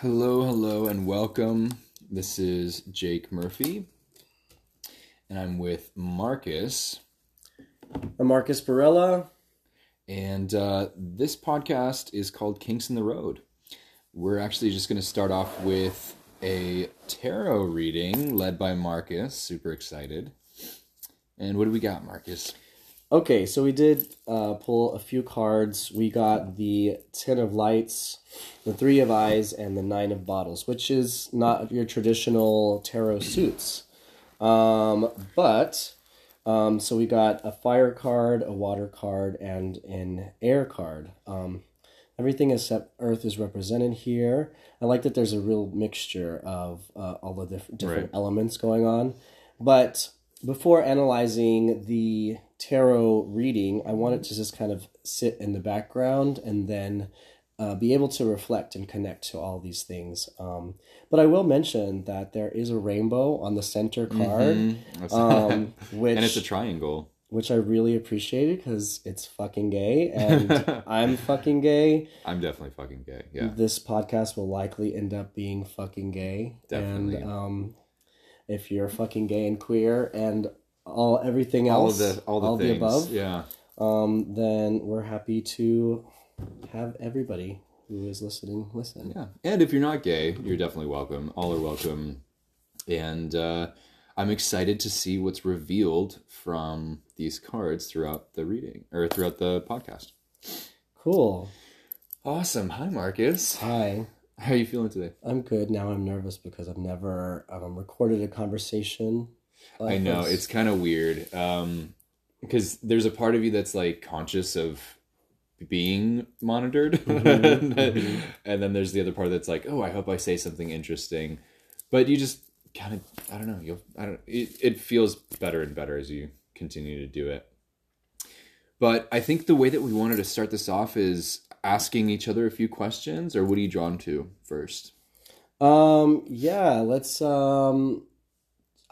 Hello, hello, and welcome. This is Jake Murphy, and I'm with Marcus. I'm Marcus Barella. And uh, this podcast is called Kinks in the Road. We're actually just going to start off with a tarot reading led by Marcus. Super excited. And what do we got, Marcus? Okay, so we did uh, pull a few cards. We got the Ten of Lights, the Three of Eyes, and the Nine of Bottles, which is not your traditional tarot suits. Um, but, um, so we got a fire card, a water card, and an air card. Um, everything except Earth is represented here. I like that there's a real mixture of uh, all the diff- different Right. elements going on. But before analyzing the tarot reading, I wanted to just kind of sit in the background and then uh, be able to reflect and connect to all these things. Um, but I will mention that there is a rainbow on the center card, That's- um, which and it's a triangle. which I really appreciated because it's fucking gay and I'm fucking gay. I'm definitely fucking gay. Yeah. This podcast will likely end up being fucking gay. Definitely. And um, if you're fucking gay and queer and all everything All else, of the all the things. above, Yeah. um, then we're happy to have everybody who is listening listen. Yeah. And if you're not gay, you're definitely welcome. All are welcome. And uh, I'm excited to see what's revealed from these cards throughout the reading or throughout the podcast. Cool. Awesome. Hi, Marcus. Hi. How are you feeling today? I'm good. Now I'm nervous because I've never um, recorded a conversation. I know this. it's kind of weird um, because there's a part of you that's like conscious of being monitored, mhm. and then there's the other part that's like, oh, I hope I say something interesting, but you just kind of, I don't know, you'll, I don't, it, it feels better and better as you continue to do it. But I think the way that we wanted to start this off is asking each other a few questions, or what are you drawn to first? Um, yeah, let's um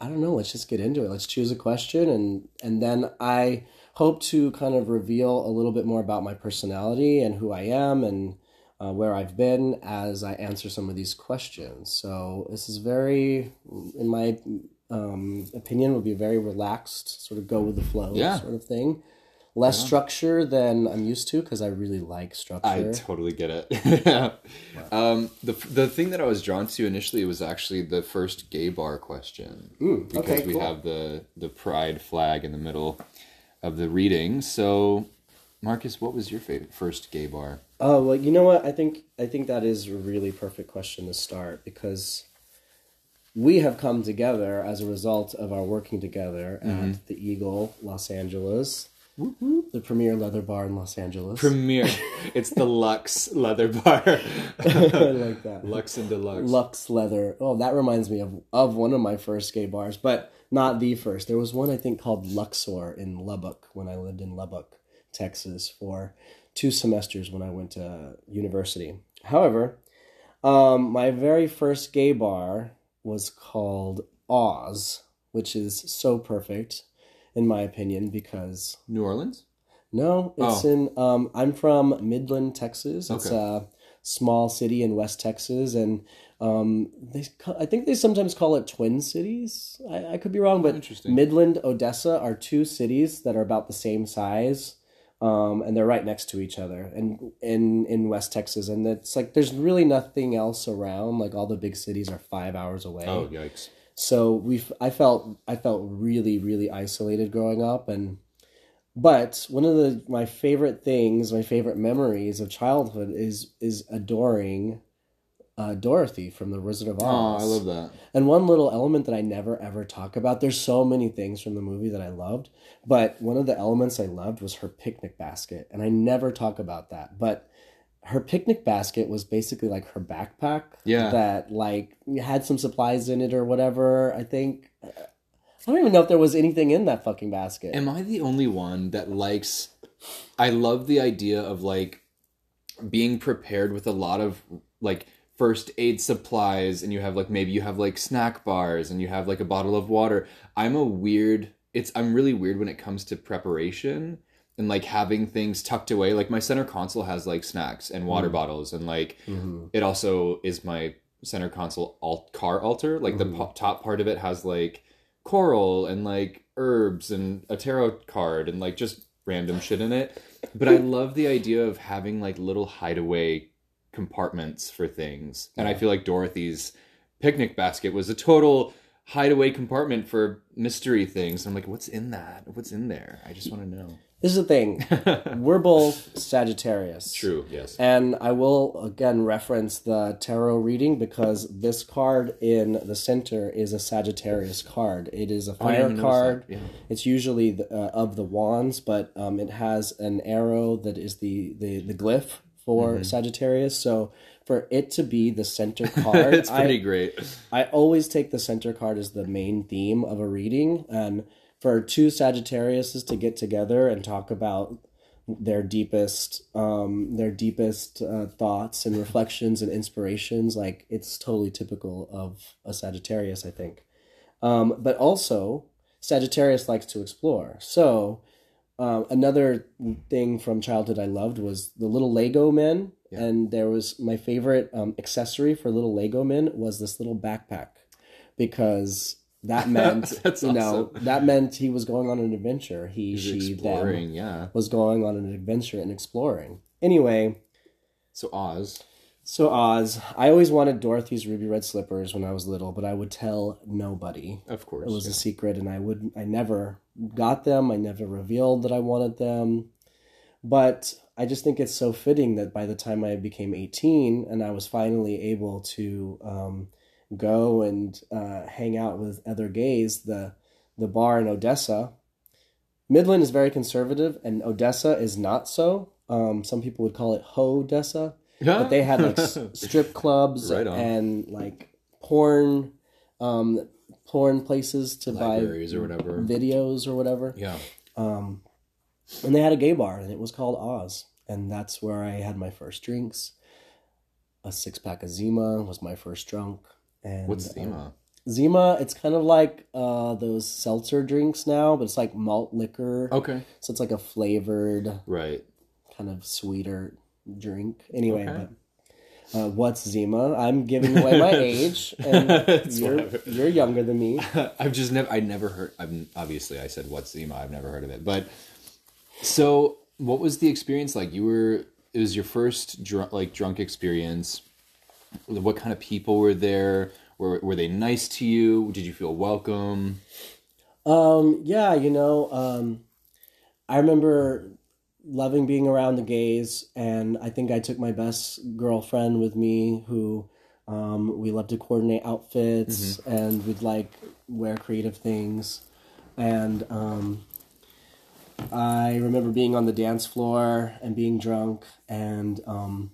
I don't know, let's just get into it. Let's choose a question and and then I hope to kind of reveal a little bit more about my personality and who I am and uh, where I've been as I answer some of these questions. So this is very, in my um, opinion, will be a very relaxed, sort of go with the flow Yeah. sort of thing. Less structure than I'm used to because I really like structure. I totally get it. Yeah. um, the the thing that I was drawn to initially was actually the first gay bar question Mm, because okay, we cool. have the the pride flag in the middle of the reading. So, Marcus, what was your favorite first gay bar? Oh well, you know what? I think I think that is a really perfect question to start because we have come together as a result of our working together Mm-hmm. at the Eagle, Los Angeles, the premier leather bar in Los Angeles. Premier. it's the Lux Leather Bar. I like that. Lux and Deluxe. Lux Leather. Oh, that reminds me of of one of my first gay bars, but not the first. There was one I think called Luxor in Lubbock when I lived in Lubbock, Texas, for two semesters when I went to university. However, um, my very first gay bar was called Oz, which is so perfect, in my opinion, because New Orleans. no, it's Oh. in. Um, I'm from Midland, Texas. It's Okay. a small city in West Texas, and um, they. I think they sometimes call it Twin Cities. I, I could be wrong, but Midland, Odessa are two cities that are about the same size, um, and they're right next to each other, and in in West Texas, and it's like there's really nothing else around. Like all the big cities are five hours away. Oh yikes! So we, I felt, I felt really, really isolated growing up, and but one of the my favorite things, my favorite memories of childhood is is adoring uh, Dorothy from the Wizard of Oz. Oh, I love that. And one little element that I never ever talk about. There's so many things from the movie that I loved, but one of the elements I loved was her picnic basket, and I never talk about that. But her picnic basket was basically like her backpack. Yeah. That like had some supplies in it or whatever. I think. I don't even know if there was anything in that fucking basket. Am I the only one that likes? I love the idea of like being prepared with a lot of like first aid supplies, and you have like maybe you have like snack bars, and you have like a bottle of water. I'm a weird. It's I'm really weird when it comes to preparation, and like having things tucked away. Like my center console has like snacks and water mm-hmm. bottles, and like mm-hmm. it also is my center console alt car altar. Like the mm-hmm. po- top part of it has like coral and like herbs and a tarot card and like just random shit in it. But I love the idea of having like little hideaway compartments for things. And I feel like Dorothy's picnic basket was a total hideaway compartment for mystery things. I'm like, what's in that? What's in there? I just want to know. This is the thing. We're both Sagittarius. True, yes. And I will again reference the tarot reading because this card in the center is a Sagittarius card. It is a fire didn't card. yeah. It's usually the, uh, of the wands, but um, it has an arrow that is the the, the glyph for Mm-hmm. Sagittarius. So for it to be the center card, it's pretty I, great. I always take the center card as the main theme of a reading, and for two Sagittariuses to get together and talk about their deepest, um, their deepest uh, thoughts and reflections and inspirations, like it's totally typical of a Sagittarius, I think. Um, but also, Sagittarius likes to explore. So, um, another thing from childhood I loved was the little Lego men. And there was my favorite um, accessory for little Lego men was this little backpack because that meant That's you know awesome. that meant he was going on an adventure. He, He's she, them yeah. was going on an adventure and exploring. Anyway, So Oz. so Oz, I always wanted Dorothy's ruby red slippers when I was little, but I would tell nobody. Of course. It was a secret, and I would I never got them. I never revealed that I wanted them. But I just think it's so fitting that by the time I became eighteen and I was finally able to um, go and uh, hang out with other gays, the the bar in Odessa. Midland is very conservative, and Odessa is not so. Um, some people would call it Ho-Dessa but they had like s- strip clubs Right and like porn um porn places to libraries buy or whatever. videos or whatever Yeah. um and they had a gay bar and it was called oz and that's where i had my first drinks a six-pack of zima was my first drunk and What's uh, Zima? zima it's kind of like uh those seltzer drinks now but it's like malt liquor Okay. so it's like a flavored Right. kind of sweeter drink. Anyway, Okay. but uh, what's Zima? I'm giving away my age, and you're whatever. you're younger than me. I've just never, I never heard. I'm obviously I said what's Zima. I've never heard of it. But so, what was the experience like? You were. It was your first drunk, like drunk experience. What kind of people were there? Were were they nice to you? Did you feel welcome? Um, yeah, you know, um, I remember loving being around the gays, and I think I took my best girlfriend with me who. Um, we love to coordinate outfits and we'd like wear creative things. And um, I remember being on the dance floor and being drunk and um,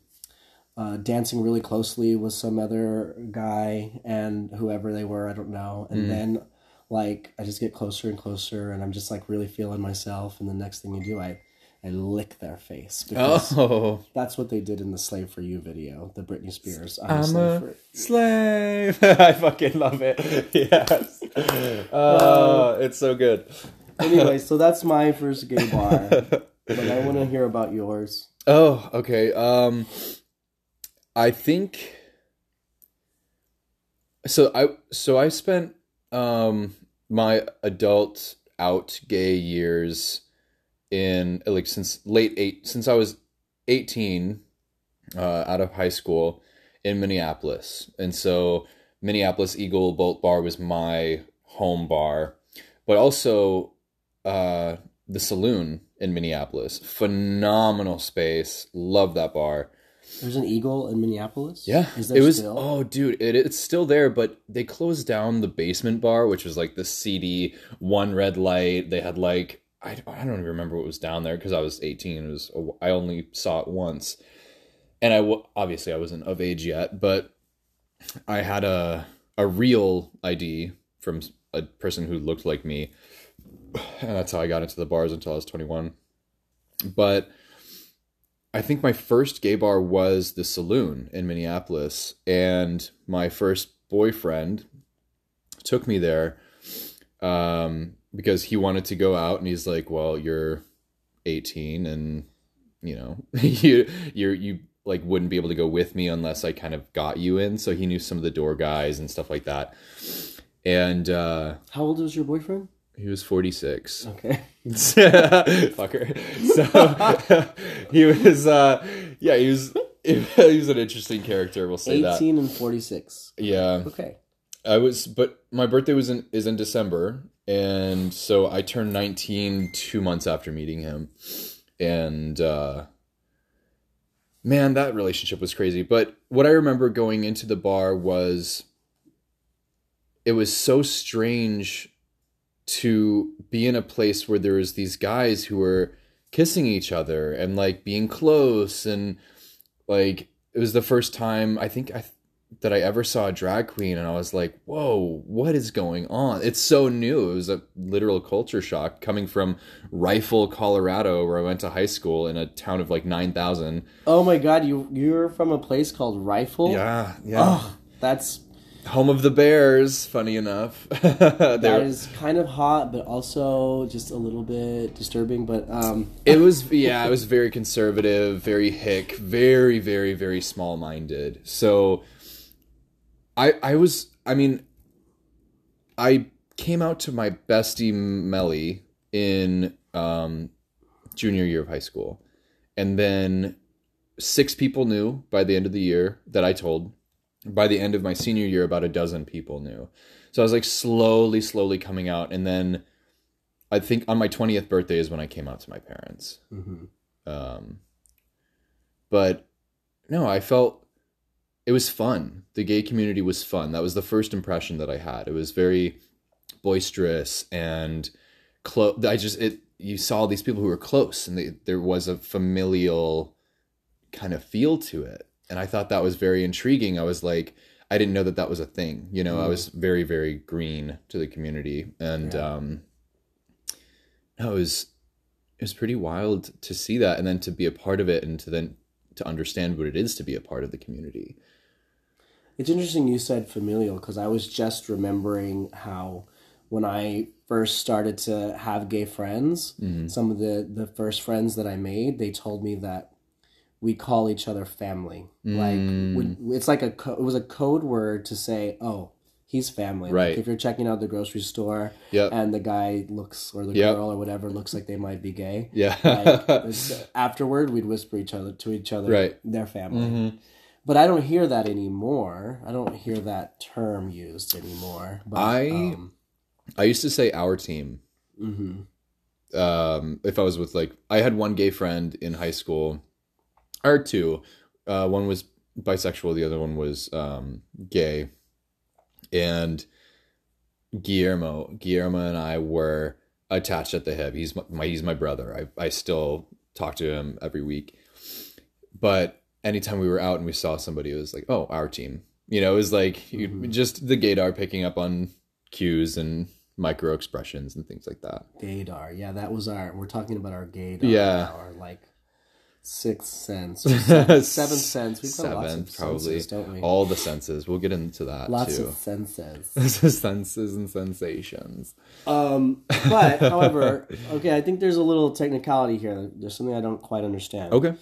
uh, dancing really closely with some other guy and whoever they were, I don't know. And then, like, I just get closer and closer, and I'm just like really feeling myself. And the next thing you do, I, I lick their face because Oh, that's what they did in the "Slave for You" video, the Britney Spears. I'm, a I'm slave a for slave. I fucking love it. Yes. Oh, it's so good. Anyway, so that's my first gay bar, but I want to hear about yours. Oh, okay. Um I think so I so I spent um my adult out gay years in like since late eight since I was 18 uh out of high school in Minneapolis. And so Minneapolis Eagle Bolt Bar was my home bar, but also uh the saloon in Minneapolis. Phenomenal space. Love that bar. There's an Eagle in Minneapolis. Yeah. it was still? oh dude, it, it's still there, but they closed down the basement bar, which was like the seedy one red light. They had like I, I don't even remember what was down there because I was 18. It was I only saw it once. And I obviously I wasn't of age yet, but I had a a real ID from a person who looked like me. And that's how I got into the bars until I was 21. But I think my first gay bar was the saloon in Minneapolis, and my first boyfriend took me there um, because he wanted to go out, and he's like, "Well, you're 18 and you know you you're you like wouldn't be able to go with me unless I kind of got you in so he knew some of the door guys and stuff like that and uh How old was your boyfriend? He was 46 Okay. fucker so he was uh yeah he was he was an interesting character we'll say that 18 and 46. yeah Okay. I was, but my birthday was in is in December, and so I turned nineteen two months after meeting him, and uh, man, that relationship was crazy. But what I remember going into the bar was, it was so strange to be in a place where there was these guys who were kissing each other and like being close and like it was the first time I think I that I ever saw a drag queen and I was like, "Whoa, what is going on?" It's so new. It was a literal culture shock coming from Rifle, Colorado, where I went to high school in a town of like 9,000. Oh my god, you you're from a place called Rifle? Yeah, yeah. Oh, that's Home of the Bears, funny enough. that They're- kind of hot, but also just a little bit disturbing. But um, it was yeah, it was very conservative, very hick, very very very small-minded. So I I was I mean I came out to my bestie Melly in um junior year of high school. And then six people knew by the end of the year that I told. By the end of my senior year about a dozen people knew. So I was like slowly slowly coming out and then I think on my 20th birthday is when I came out to my parents. mhm. Um, but no, I felt it was fun. The gay community was fun. That was the first impression that I had. It was very boisterous and close. I just it you saw these people who were close, and they, there was a familial kind of feel to it, and I thought that was very intriguing. I was like. I didn't know that that was a thing. You know, I Mm. was very, very green to the community, and Yeah. um, no, it was it was pretty wild to see that and then to be a part of it and to then to understand what it is to be a part of the community It's interesting you said familial because I was just remembering how when I first started to have gay friends, Mhm. some of the the first friends that I made, they told me that we call each other family. Like Mm. we, it's like a co- it was a code word to say, "Oh, he's family." Right. Like if you're checking out the grocery store yep and the guy looks or the Yep. girl or whatever looks like they might be gay. yeah Like, afterward, we'd whisper each other to each other, Right. Their family. Mhm. But I don't hear that anymore. I don't hear that term used anymore. But, I- um, i used to say our team mhm. um if i was with like i had one gay friend in high school or two uh one was bisexual the other one was um gay and guillermo guillermo and i were attached at the hip he's my, my he's my brother i i still talk to him every week but anytime we were out and we saw somebody it was like oh our team you know it was like you, Mhm. just the gaydar picking up on cues and micro expressions and things like that gaydar. Yeah, that was our. We're talking about our gaydar. Yeah. Our like sixth sense, seventh, seventh sense. We've got lots of Seventh, probably. senses, don't we? all the senses we'll get into that lots too of senses. senses and sensations Um, but however, okay, I think there's a little technicality here. There's something I don't quite understand. okay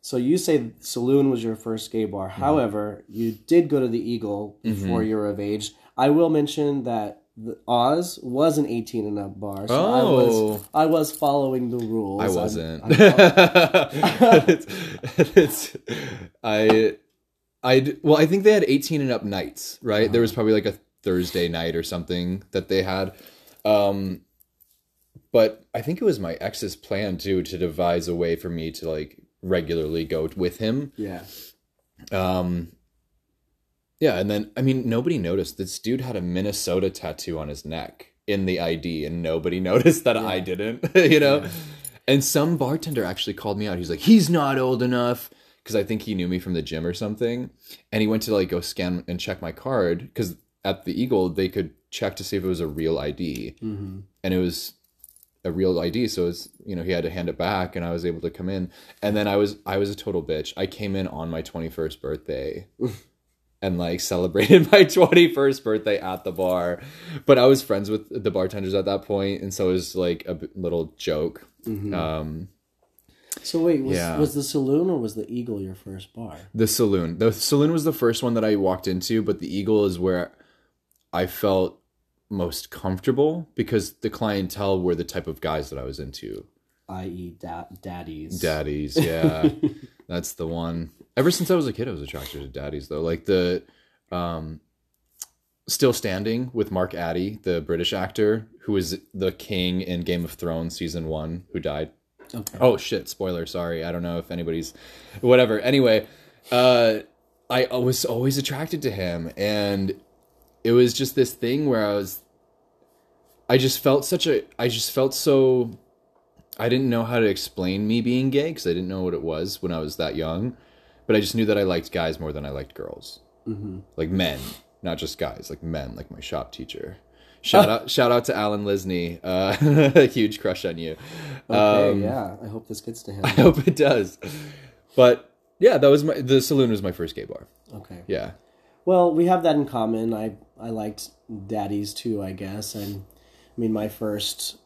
So you say Saloon was your first gay bar. Mm-hmm. However, you did go to the Eagle before you were of age. I will mention that Oz was an 18 and up bar. So I was Oh. I was following the rules. I wasn't. I'm- it's, it's, I, I, well, I think they had 18 and up nights, right? There was probably like a Thursday night or something that they had. Um, but I think it was my ex's plan too to devise a way for me to like regularly go with him. yeah. Um, yeah, and then I mean, nobody noticed. This dude had a Minnesota tattoo on his neck in the ID, and nobody noticed that I didn't. you know, and some bartender actually called me out. He's like, "He's not old enough," because I think he knew me from the gym or something, and he went to like go scan and check my card because at the Eagle they could check to see if it was a real ID, hmm and it was a real ID. So it's you know he had to hand it back, and I was able to come in. And then I was I was a total bitch. I came in on my twenty first birthday, and like celebrated my twenty first birthday at the bar. But I was friends with the bartenders at that point, and so it was like a little joke. hmm Um, So wait, was, Yeah. was the saloon or was the Eagle your first bar? The saloon. The saloon was the first one that I walked into, but the Eagle is where I felt most comfortable because the clientele were the type of guys that I was into. I.e., da- daddies. Daddies, yeah. That's the one. Ever since I was a kid, I was attracted to daddies though. Like the um Still Standing with Mark Addy, the British actor who was the king in Game of Thrones season 1 who died. Okay. Oh shit, spoiler, sorry. I don't know if anybody's whatever. Anyway, uh I was always attracted to him and it was just this thing where I was I just felt such a I just felt so I didn't know how to explain me being gay because I didn't know what it was when I was that young, but I just knew that I liked guys more than I liked girls, hmm like men, not just guys, like men, like my shop teacher. Shout out, shout out to Alan Lisney, uh, huge crush on you. Okay, Um, yeah. I hope this gets to him. I hope it does. But yeah, that was my the saloon was my first gay bar. Okay. Yeah, Well, we have that in common. I I liked daddies too, I guess. And I mean, my first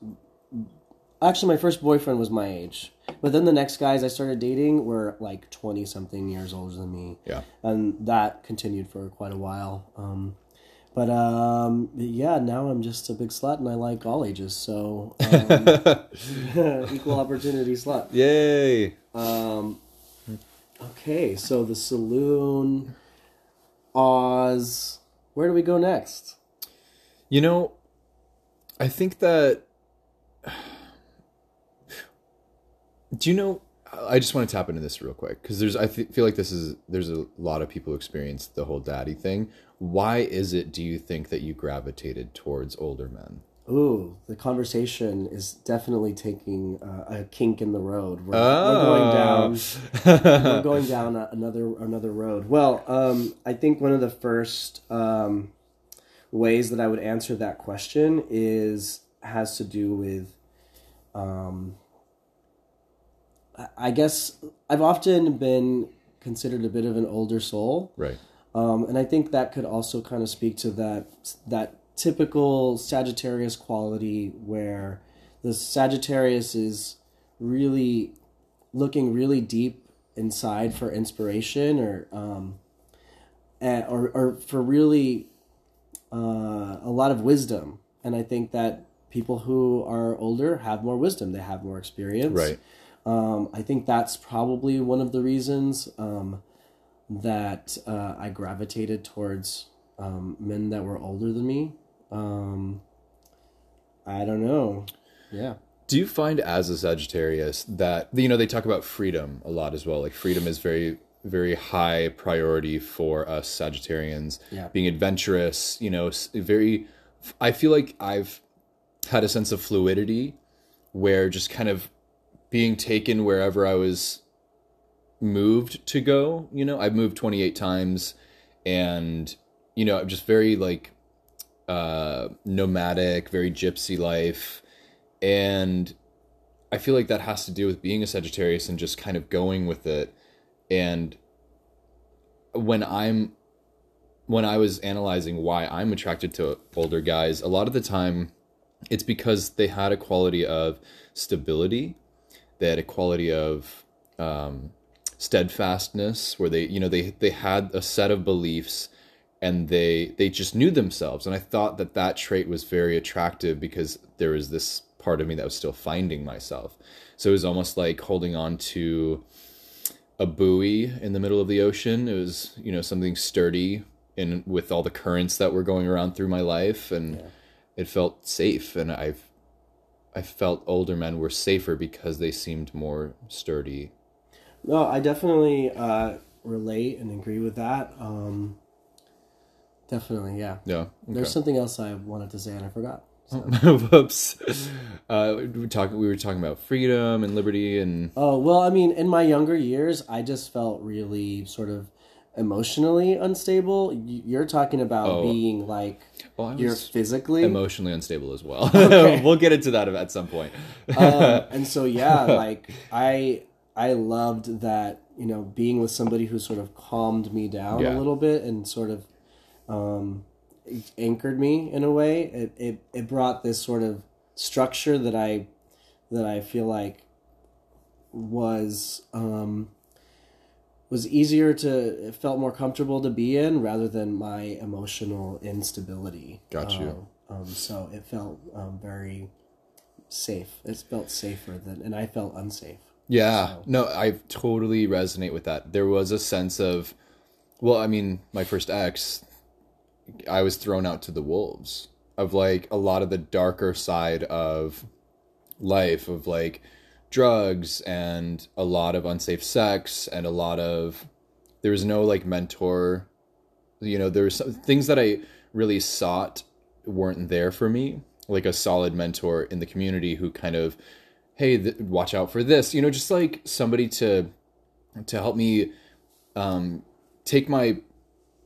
actually my first boyfriend was my age. But then the next guys I started dating were like 20 something years older than me. yeah. And that continued for quite a while. Um but um yeah, now I'm just a big slut and I like all ages. So um, equal opportunity slut. Yay! Um, okay, so the saloon, Oz. Where do we go next? You know, I think that. Do you know? I just want to tap into this real quick because there's. I th- feel like this is there's a lot of people who experience the whole daddy thing. Why is it? Do you think that you gravitated towards older men? Ooh, the conversation is definitely taking uh, a kink in the road. We're, we're going down. We're going down another another road. Well, um, I think one of the first um, ways that I would answer that question is has to do with, um, I- guess I've often been considered a bit of an older soul. right. Um, and I think that could also kind of speak to that that typical Sagittarius quality where the Sagittarius is really looking really deep inside for inspiration or um, eh, or or for really uh, a lot of wisdom. And I think that people who are older have more wisdom. They have more experience. Right. Um, I think that's probably one of the reasons um, that uh, I gravitated towards um, men that were older than me. Um, I don't know. Yeah. Do you find as a Sagittarius that you know they talk about freedom a lot as well? Like freedom is very very high priority for us Sagittarians. Yeah. Being adventurous, you know, very I feel like I've had a sense of fluidity where just kind of being taken wherever I was moved to go, you know. I've moved 28 times and you know, I'm just very like uh nomadic, very gypsy life and I feel like that has to do with being a Sagittarius and just kind of going with it. And when I'm when I was analyzing why I'm attracted to older guys, a lot of the time it's because they had a quality of stability. They had a quality of um, steadfastness, where they, you know, they they had a set of beliefs, and they they just knew themselves. And I thought that that trait was very attractive because there was this part of me that was still finding myself. So it was almost like holding on to a buoy in the middle of the ocean. It was, you know, something sturdy in with all the currents that were going around through my life and Yeah. it felt safe and I've I felt older men were safer because they seemed more sturdy. No, I definitely uh, relate and agree with that. Um, definitely, yeah. Yeah. There's something else I wanted to say and I forgot. So. Whoops. Uh, we were talking. We were talking about freedom and liberty, and Oh, well, I mean, in my younger years, I just felt really sort of emotionally unstable. You're talking about Oh. being like well, you're physically emotionally unstable as well. Okay. we'll get into that at some point. um, and so yeah, like I I loved that you know being with somebody who sort of calmed me down Yeah. a little bit and sort of um, anchored me in a way. It, it it brought this sort of structure that I that I feel like was um, was easier to felt more comfortable to be in rather than my emotional instability. Got you. Um, um, so it felt um, very safe. It felt safer than, and I felt unsafe. Yeah, no, I totally resonate with that. There was a sense of, well, I mean, my first ex, I was thrown out to the wolves of like a lot of the darker side of life, of like drugs and a lot of unsafe sex and a lot of, there was no like mentor, you know, there was some things that I really sought weren't there for me, like a solid mentor in the community who kind of hey th- watch out for this you know just like somebody to to help me um take my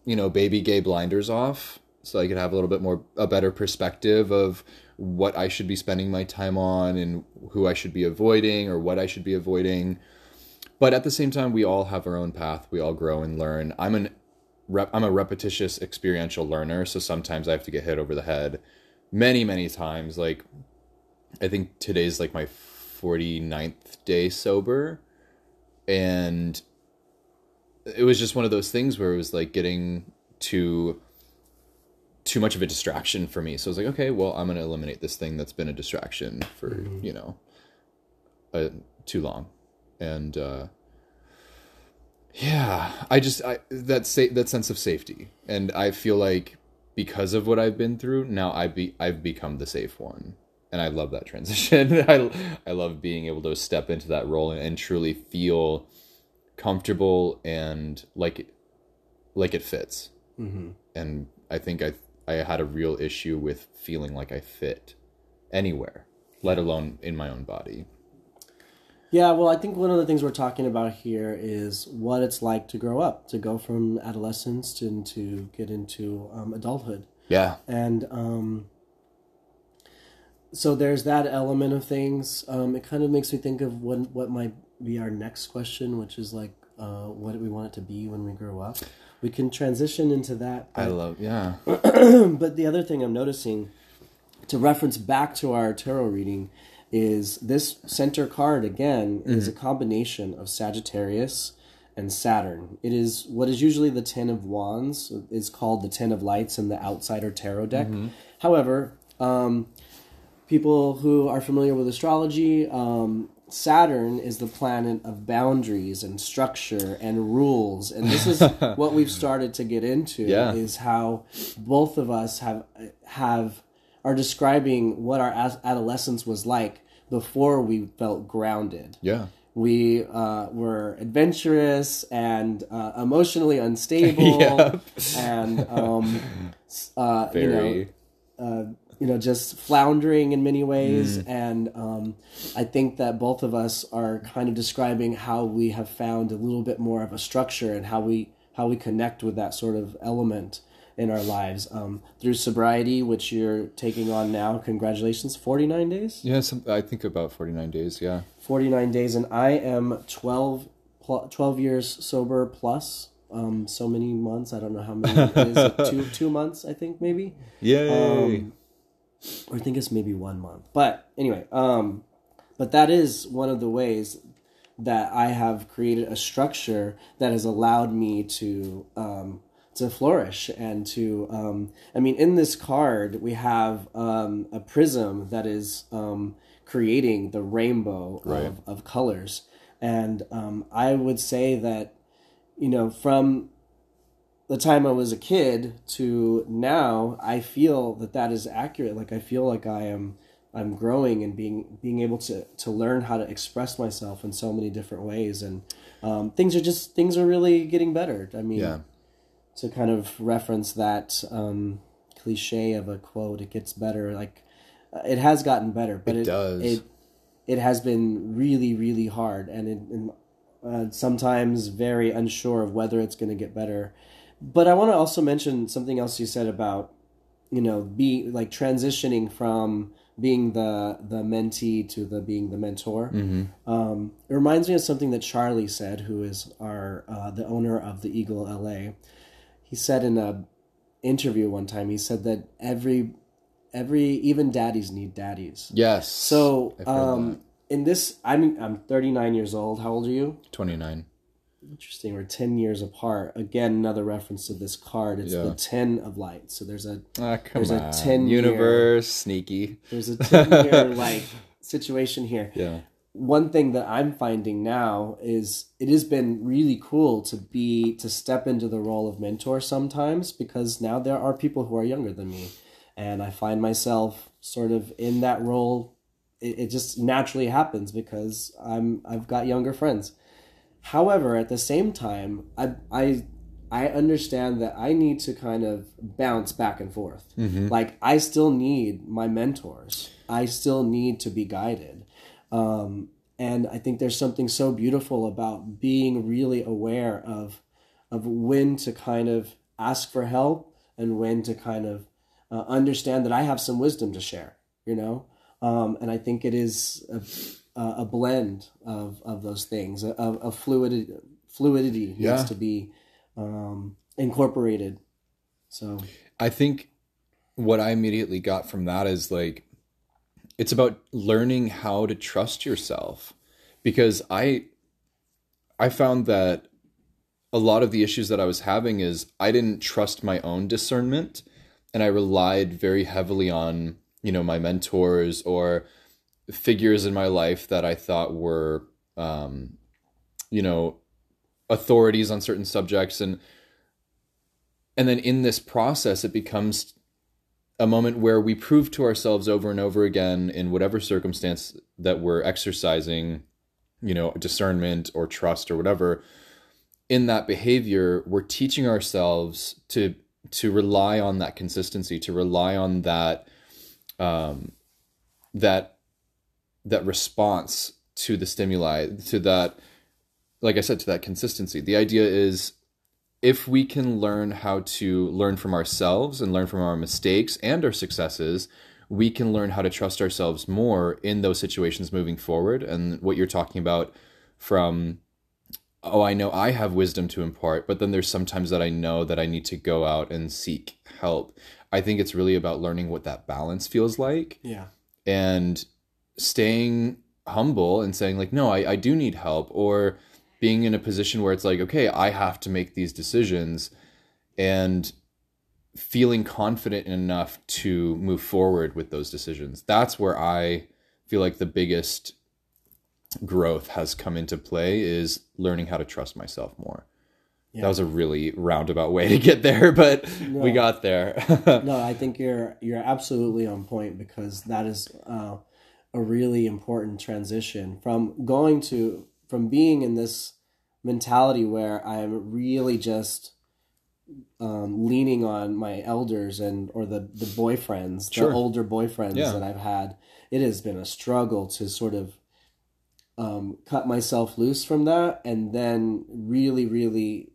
you know baby gay blinders off so i could have a little bit more a better perspective of what i should be spending my time on and who i should be avoiding or what i should be avoiding. But at the same time we all have our own path. We all grow and learn. I'm an rep, i'm a repetitious experiential learner so sometimes i have to get hit over the head many many times. Like i think today's like my 49th day sober and it was just one of those things where it was like getting too too much of a distraction for me so i was like okay well i'm going to eliminate this thing that's been a distraction for you know uh, too long and uh yeah i just i that sa- that sense of safety and i feel like because of what i've been through now i be i've become the safe one and I love that transition. I I love being able to step into that role and, and truly feel comfortable and like it, like it fits. Mm-hmm. And I think I I had a real issue with feeling like I fit anywhere, let alone in my own body. Yeah, well, I think one of the things we're talking about here is what it's like to grow up, to go from adolescence to, to get into um, adulthood. Yeah. And um, so there's that element of things. Um, it kind of makes me think of what what might be our next question, which is like, uh, what do we want it to be when we grow up? We can transition into that. I love yeah. but the other thing I'm noticing, to reference back to our tarot reading, is this center card again is a combination of Sagittarius and Saturn. It is what is usually the Ten of Wands is called the Ten of Lights in the Outsider Tarot deck. However, um, people who are familiar with astrology, um, Saturn is the planet of boundaries and structure and rules, and this is what we've started to get into. Yeah. Is how both of us have have are describing what our adolescence was like before we felt grounded. Yeah. We uh, were adventurous and uh, emotionally unstable, Yep. and um, uh, you know, uh, you know, just floundering in many ways. And um, I think that both of us are kind of describing how we have found a little bit more of a structure and how we how we connect with that sort of element in our lives um, through sobriety, which you're taking on now. Congratulations, forty nine days. Yeah, some, I think about 49 days, yeah. 49 days and i am 12 pl- 12 years sober plus um so many months i don't know how many it is two two months i think maybe Yay. Or I think it's maybe one month. But anyway, um, but that is one of the ways that I have created a structure that has allowed me to um, to flourish and to. Um, I mean, in this card we have um, a prism that is um, creating the rainbow Right. of, of colors, and um, I would say that you know from the time I was a kid to now, I feel that that is accurate. Like I feel like I am I'm growing and being being able to to learn how to express myself in so many different ways, and um, things are just things are really getting better. I mean, yeah. to kind of reference that um, cliche of a quote, it gets better. Like uh, it has gotten better, but It it, does. It it has been really really hard, and it, and uh, sometimes very unsure of whether it's going to get better. But I want to also mention something else you said about you know be like transitioning from being the the mentee to the being the mentor. Um, it reminds me of something that Charlie said, who is our uh, the owner of the Eagle LA. He said in a interview one time, he said that every every even daddies need daddies. Yes. So um, in this, I'm I'm 39 years old. How old are you? 29. Interesting. We're 10 years apart. Again, another reference to this card. It's Yeah. the 10 of light. So there's a Ah, There's a on. 10 year- Universe, sneaky. there's a 10 year like situation here. Yeah. one thing that I'm finding now is it has been really cool to be to step into the role of mentor sometimes because now there are people who are younger than me and I find myself sort of in that role it, it just naturally happens because I'm I've got younger friends however at the same time I I I understand that I need to kind of bounce back and forth. Like I still need my mentors. I still need to be guided. Um, and I think there's something so beautiful about being really aware of of when to kind of ask for help and when to kind of uh, understand that I have some wisdom to share. You know, um, and I think it is a, a blend of of those things. Of, of fluidity, fluidity Yeah. needs to be um, incorporated. So I think what I immediately got from that is like it's about learning how to trust yourself because I I found that a lot of the issues that I was having is I didn't trust my own discernment and I relied very heavily on, you know, my mentors or figures in my life that I thought were um you know authorities on certain subjects. And and then in this process it becomes a moment where we prove to ourselves over and over again in whatever circumstance that we're exercising you know discernment or trust or whatever in that behavior we're teaching ourselves to to rely on that consistency to rely on that um that that response to the stimuli to that like i said to that consistency the idea is if we can learn how to learn from ourselves and learn from our mistakes and our successes, we can learn how to trust ourselves more in those situations moving forward. And what you're talking about from, oh, I know I have wisdom to impart, but then there's sometimes that I know that I need to go out and seek help. I think it's really about learning what that balance feels like yeah, and staying humble and saying like no I, I do need help or being in a position where it's like okay i have to make these decisions and feeling confident enough to move forward with those decisions. That's where i feel like the biggest growth has come into play is learning how to trust myself more. Yeah. that was a really roundabout way to get there but we got there. No, I think you're you're absolutely on point because that is uh, a really important transition from going to from being in this mentality where I'm really just um, leaning on my elders and or the the boyfriends, Sure. the older boyfriends Yeah. that I've had. It has been a struggle to sort of um, cut myself loose from that and then really, really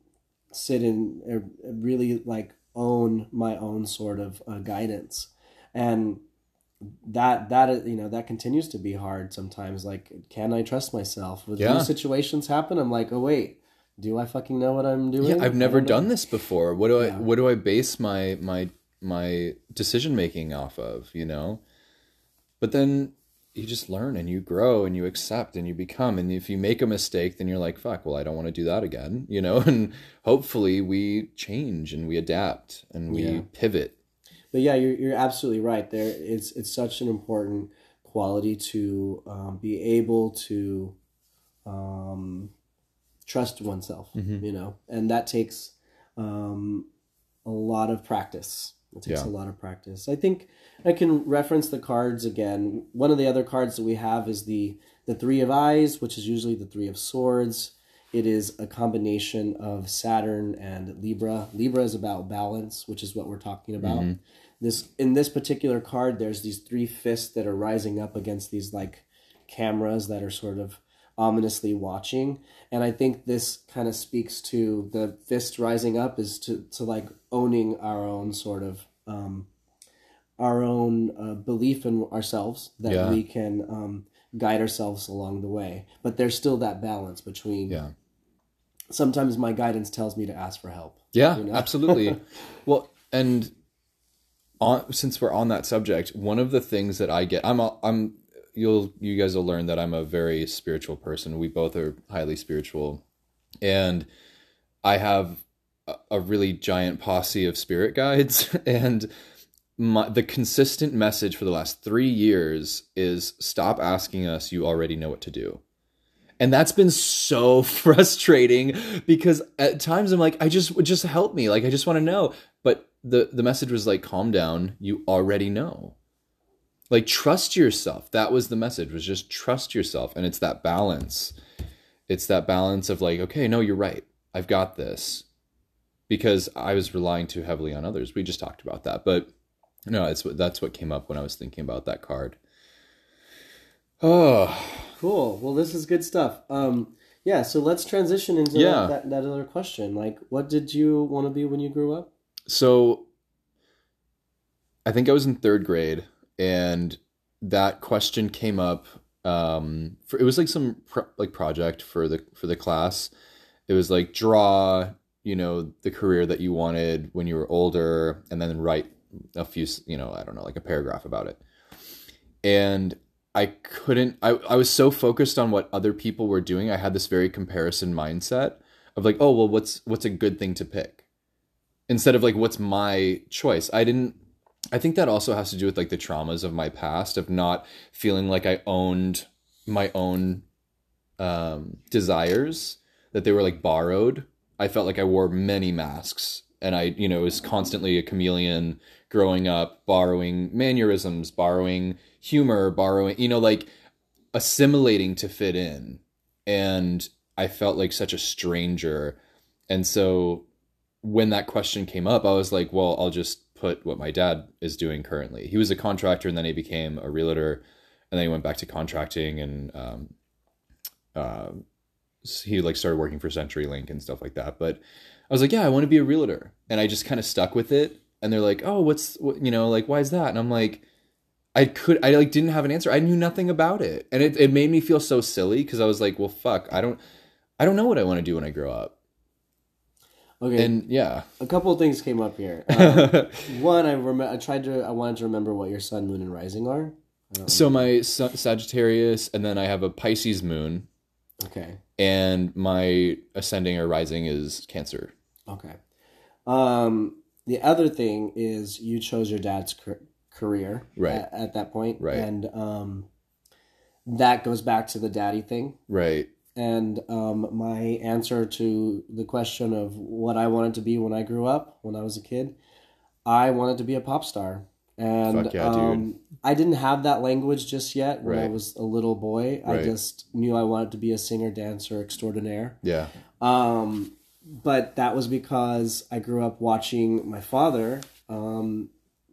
sit in, uh, really like own my own sort of uh, guidance. And that, that you know, that continues to be hard sometimes. Like, can I trust myself? When Yeah. these situations happen, I'm like, oh, wait, do I fucking know what I'm doing? Yeah, I've never know. done this before. What do I what do I base my my my decision making off of, you know? But then you just learn and you grow and you accept and you become and if you make a mistake then you're like fuck well I don't want to do that again you know and hopefully we change and we adapt and we Yeah. pivot But yeah, you're you're absolutely right. There, it's it's such an important quality to um, be able to um, trust oneself. Mm-hmm. You know, and that takes um, a lot of practice. It takes Yeah. a lot of practice. I think I can reference the cards again. One of the other cards that we have is the the three of eyes, which is usually the three of swords. It is a combination of Saturn and Libra. Libra is about balance, which is what we're talking about. This in this particular card, there's these three fists that are rising up against these like cameras that are sort of ominously watching. And I think this kind of speaks to the fist rising up is to, to like owning our own sort of um, our own uh, belief in ourselves that Yeah. we can um, guide ourselves along the way. But there's still that balance between. yeah Sometimes my guidance tells me to ask for help. Yeah, you know? absolutely. well, and on since we're on that subject, one of the things that I get, I'm a- I'm you'll you guys will learn that I'm a very spiritual person. We both are highly spiritual, and I have a, a really giant posse of spirit guides, and my, the consistent message for the last three years is stop asking us. You already know what to do. And that's been so frustrating because at times I'm like, I just would just help me. Like I just want to know. But the the message was like, calm down. You already know. Like trust yourself. That was the message was just trust yourself. And it's that balance. It's that balance of like okay no you're right. I've got this. Because i was relying too heavily on others. We just talked about that. But no it's that's what came up when i was thinking about that card oh cool. Well this is good stuff. Um yeah so let's transition into Yeah. that, that, that other question. Like what did you want to be when you grew up? So i think i was in third grade and that question came up um for it was like some pro- like project for the for the class. It was like draw you know the career that you wanted when you were older and then write a few you know i don't know like a paragraph about it. And i couldn't i, I was so focused on what other people were doing i had this very comparison mindset of like oh well what's what's a good thing to pick? Instead of like what's my choice? I didn't i think that also has to do with like the traumas of my past of not feeling like i owned my own um desires that they were like borrowed. I felt like i wore many masks and i you know was constantly a chameleon growing up borrowing mannerisms borrowing humor borrowing you know like assimilating to fit in and i felt like such a stranger and so when that question came up, I was like, well, I'll just put what my dad is doing currently. He was a contractor and then he became a realtor and then he went back to contracting and um, uh, he like started working for CenturyLink and stuff like that. But I was like, yeah, I want to be a realtor. And I just kind of stuck with it. And they're like, oh, what's, what, you know, like, why is that? And I'm like, I could, I like didn't have an answer. I knew nothing about it. And it, it made me feel so silly because I was like, well, fuck, I don't, I don't know what I want to do when I grow up. okay And yeah. a couple of things came up here Um, one i rem- i tried to i wanted to remember what your sun moon and rising are So my Sa- Sagittarius, and then I have a Pisces moon, okay and my ascending or rising is Cancer. Okay. Um, the other thing is you chose your dad's career Right. at, at that point, Right. And um, that goes back to the daddy thing. Right. And um, my answer to the question of what I wanted to be when I grew up, when I was a kid, I wanted to be a pop star. And yeah, um, I didn't have that language just yet when I was a little boy. I just knew I wanted to be a singer, dancer extraordinaire. Yeah. Um, but that was because I grew up watching my father um,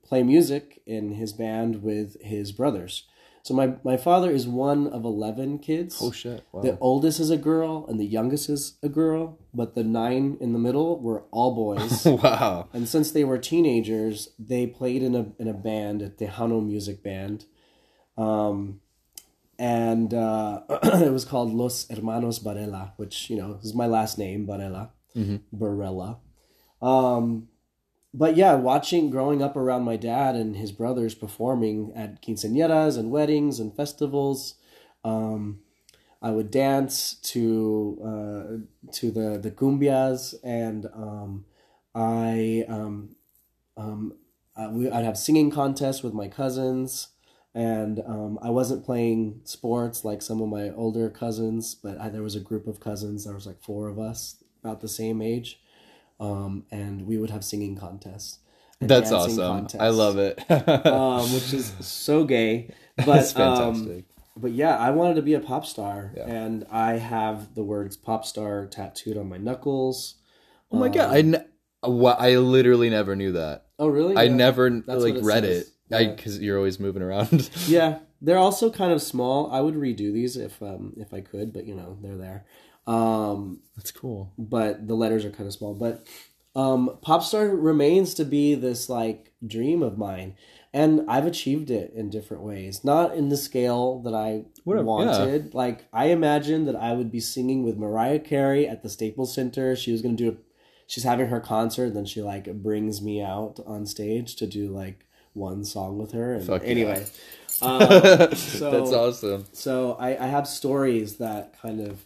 play music in his band with his brothers. So my, my father is one of 11 kids. Oh shit. Wow. The oldest is a girl and the youngest is a girl, but the nine in the middle were all boys. wow. and since they were teenagers, they played in a in a band, a Tejano music band. Um, and uh, it was called Los Hermanos Barella, which you know is my last name, Barella, Mhm. Barella. Um, but yeah, watching growing up around my dad and his brothers performing at quinceañeras and weddings and festivals, um, I would dance to uh, to the the cumbias, and um, I um, um, uh, we, I'd have singing contests with my cousins, and um, I wasn't playing sports like some of my older cousins, but I, there was a group of cousins. There was like four of us, about the same age, um, and we would have singing contests. That's awesome. contests, I love it. um, which is so gay. But That's um, but yeah, I wanted to be a pop star, Yeah. and I have the words "pop star" tattooed on my knuckles. oh my god. I, I literally never knew that. Oh, really? I Yeah. never That's like it read says. it. Yeah. because you're always moving around. Yeah, they're also kind of small. I would redo these if um if I could, but you know they're there. Um, That's cool. but the letters are kind of small. But um, Popstar remains to be this like dream of mine, and I've achieved it in different ways. Not in the scale that I Whatever, wanted. Like I imagined that I would be singing with Mariah Carey at the Staples Center. She was going to do a, she's having her concert, then she like brings me out on stage to do like one song with her. And Fuck yeah. anyway, um, so That's awesome. so I, I have stories that kind of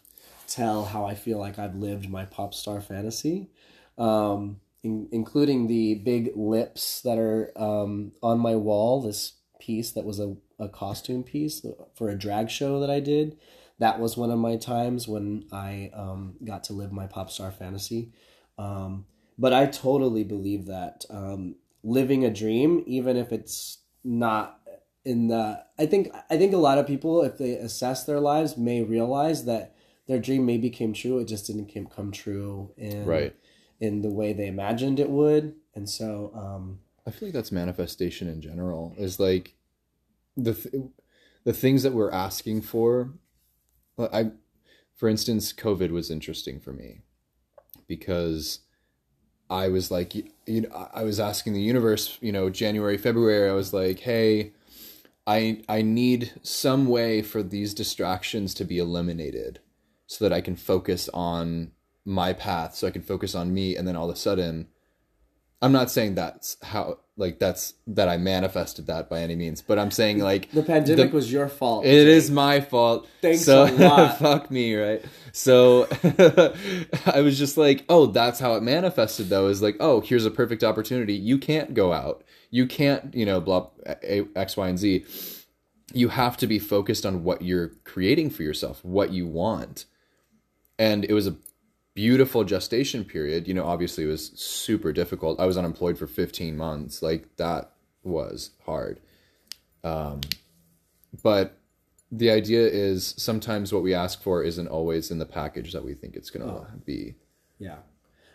tell how I feel like I've lived my pop star fantasy, um, in, including the big lips that are um, on my wall. This piece that was a, a costume piece for a drag show that I did. That was one of my times when I um, got to live my pop star fantasy. Um, but I totally believe that um, living a dream, even if it's not in the, I think I think a lot of people, if they assess their lives, may realize that their dream maybe came true. It just didn't came, come true in Right. in the way they imagined it would. And so, um, I feel like that's manifestation in general. Is like the th- the things that we're asking for. I, for instance, COVID was interesting for me because I was like, you, you know, I was asking the universe, you know, January, February. I was like, hey, I I need some way for these distractions to be eliminated, so that I can focus on my path, so I can focus on me, and then all of a sudden, I'm not saying that's how like that's that I manifested that by any means, but I'm saying like the pandemic The- was your fault. it is my fault. Thanks so, a lot. fuck me, right? So I was just like, oh, that's how it manifested though, is like, oh, here's a perfect opportunity. You can't go out. You can't, you know, blah X, Y, and Z. You have to be focused on what you're creating for yourself, what you want. And it was a beautiful gestation period. You know, obviously it was super difficult. I was unemployed for 15 months. Like that was hard. Um, but the idea is sometimes what we ask for isn't always in the package that we think it's going to be. Yeah,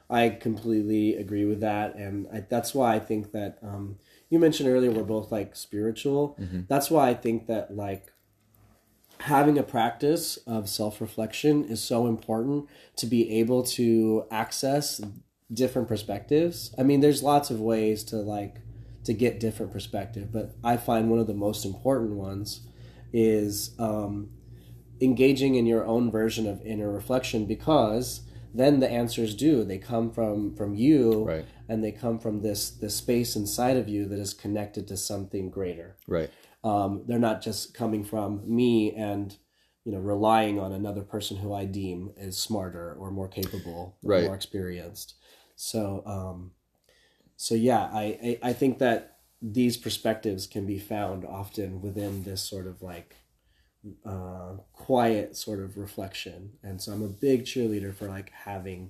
I completely agree with that, and I, that's why I think that um, you mentioned earlier we're both like spiritual. That's why I think that like having a practice of self reflection is so important to be able to access different perspectives. I mean, there's lots of ways to like to get different perspective, but I find one of the most important ones is um, engaging in your own version of inner reflection because then the answers do they come from from you Right. and they come from this this space inside of you that is connected to something greater Right. Um, they're not just coming from me and you know relying on another person who i deem is smarter or more capable or Right. more experienced so um so yeah I, I i think that these perspectives can be found often within this sort of like uh quiet sort of reflection and so i'm a big cheerleader for like having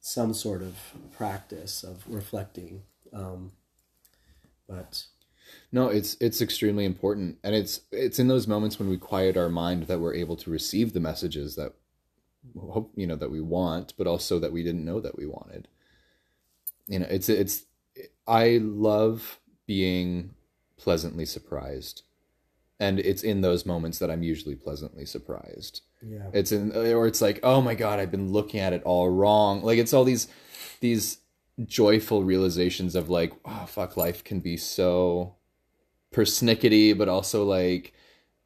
some sort of practice of reflecting um but No, it's it's extremely important, and it's it's in those moments when we quiet our mind that we're able to receive the messages that hope you know that we want, but also that we didn't know that we wanted. You know, it's it's I love being pleasantly surprised, and it's in those moments that I'm usually pleasantly surprised. yeah It's in or it's like, oh my god, I've been looking at it all wrong. Like it's all these these joyful realizations of like, oh fuck, life can be so persnickety, but also like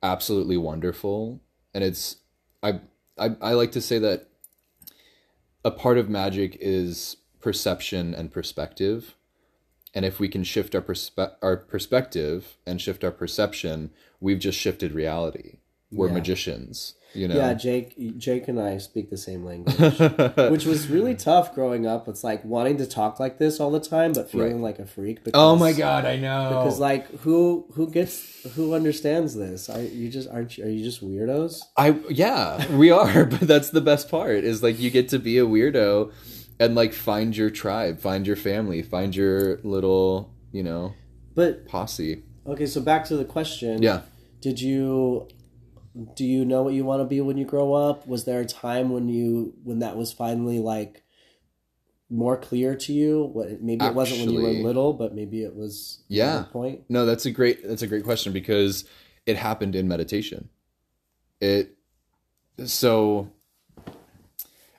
absolutely wonderful. And it's I I I like to say that a part of magic is perception and perspective. And if we can shift our perspe- our perspective and shift our perception, we've just shifted reality. We're Yeah. magicians, you know. Yeah, Jake, Jake and I speak the same language, which was really tough growing up. It's like wanting to talk like this all the time, but feeling like a freak. Because, oh my god, I know. Because like who who gets who understands this? Are you just aren't you? Are you just weirdos? I yeah, we are, but that's the best part is like you get to be a weirdo and like find your tribe, find your family, find your little, you know, But posse. okay, so back to the question. Yeah. Did you do you know what you want to be when you grow up? Was there a time when you when that was finally like more clear to you? What maybe it wasn't when you were little, but maybe it was Yeah. point. No, that's a great that's a great question because it happened in meditation. It so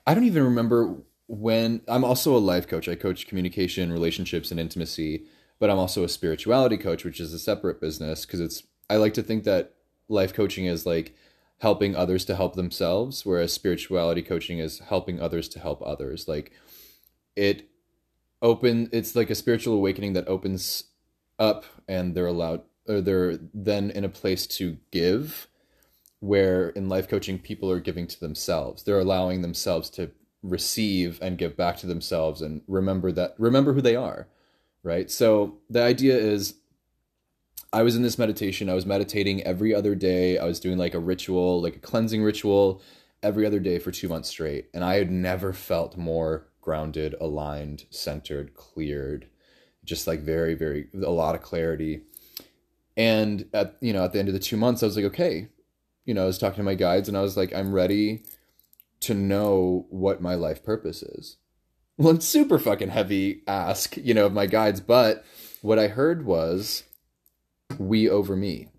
I don't even remember when I'm also a life coach. I coach communication, relationships and intimacy, but I'm also a spirituality coach, which is a separate business because it's I like to think that life coaching is like helping others to help themselves whereas spirituality coaching is helping others to help others. Like it open it's like a spiritual awakening that opens up and they're allowed or they're then in a place to give where in life coaching people are giving to themselves they're allowing themselves to receive and give back to themselves and remember that remember who they are right so the idea is i was in this meditation. I was meditating every other day. I was doing like a ritual like a cleansing ritual every other day for 2 months straight and i had never felt more grounded aligned centered cleared just like very very a lot of clarity. And at you know at the end of the 2 months i was like okay you know i was talking to my guides and i was like i'm ready to know what my life purpose is. Well, it's super fucking heavy ask, you know, of my guides, but what I heard was we over me.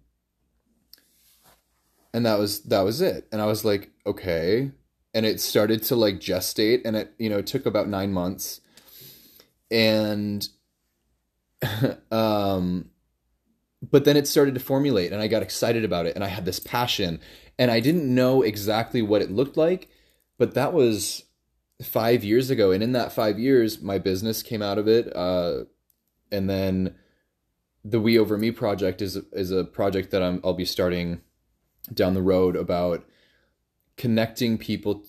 And that was that was it. And I was like, okay. And it started to like gestate and it, you know, it took about 9 months. And um but then it started to formulate and I got excited about it and I had this passion and I didn't know exactly what it looked like but that was five years ago and in that five years my business came out of it uh, and then the we over me project is is a project that I'm, i'll be starting down the road about connecting people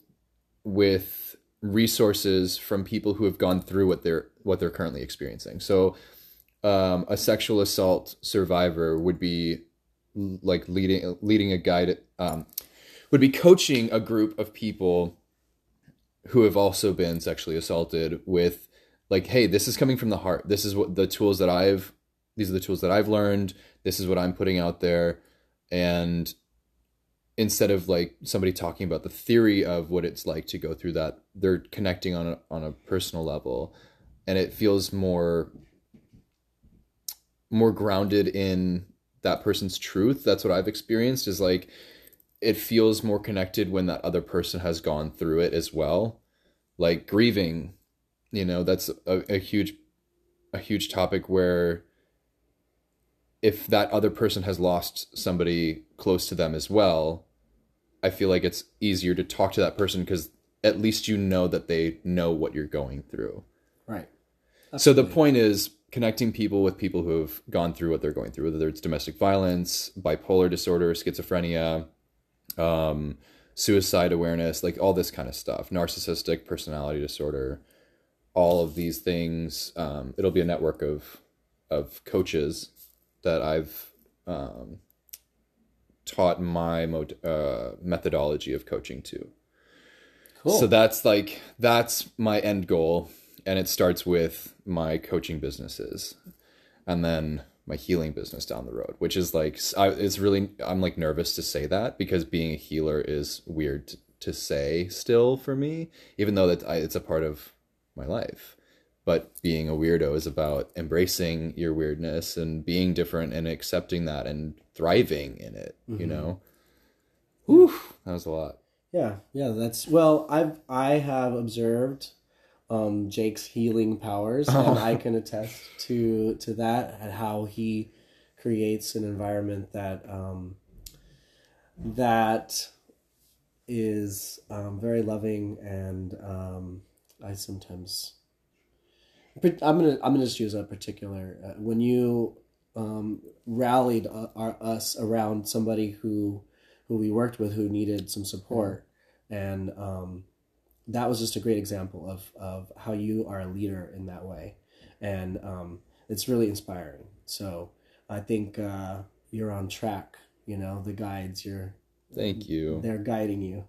with resources from people who have gone through what they're what they're currently experiencing. So um, a sexual assault survivor would be like leading leading a guide um, would be coaching a group of people who have also been sexually assaulted with like hey this is coming from the heart. This is what the tools that i've these are the tools that i've learned. This is what i'm putting out there. And instead of like somebody talking about the theory of what it's like to go through that they're connecting on a, on a personal level. And it feels more more grounded in that person's truth. That's what i've experienced is like it feels more connected when that other person has gone through it as well. Like grieving you know that's a, a huge a huge topic where if that other person has lost somebody close to them as well i feel like it's easier to talk to that person because at least you know that they know what you're going through right so the point is connecting people with people who have gone through what they're going through whether it's domestic violence bipolar disorder schizophrenia um, suicide awareness, like all this kind of stuff, narcissistic personality disorder, all of these things. Um, it'll be a network of of coaches that I've um, taught my mod- uh, methodology of coaching to. Cool. So that's like that's my end goal, and it starts with my coaching businesses, and then my healing business down the road, which is like I, it's really I'm like nervous to say that because being a healer is weird to, to say still for me, even though that it's a part of my life. But being a weirdo is about embracing your weirdness and being different and accepting that and thriving in it. Mm-hmm. You know, Whew, that was a lot. Yeah, yeah, that's well. I've I have observed um, Jake's healing powers, oh. and I can attest to to that and how he creates an environment that um, that is um, very loving, and um, I sometimes I'm gonna I'm gonna just use a particular uh, when you um, rallied uh, our, us around somebody who who we worked with who needed some support, and um, that was just a great example of of how you are a leader in that way, and um, it's really inspiring. So I think uh, you're on track. You know, the guides you're. Thank you. They're guiding you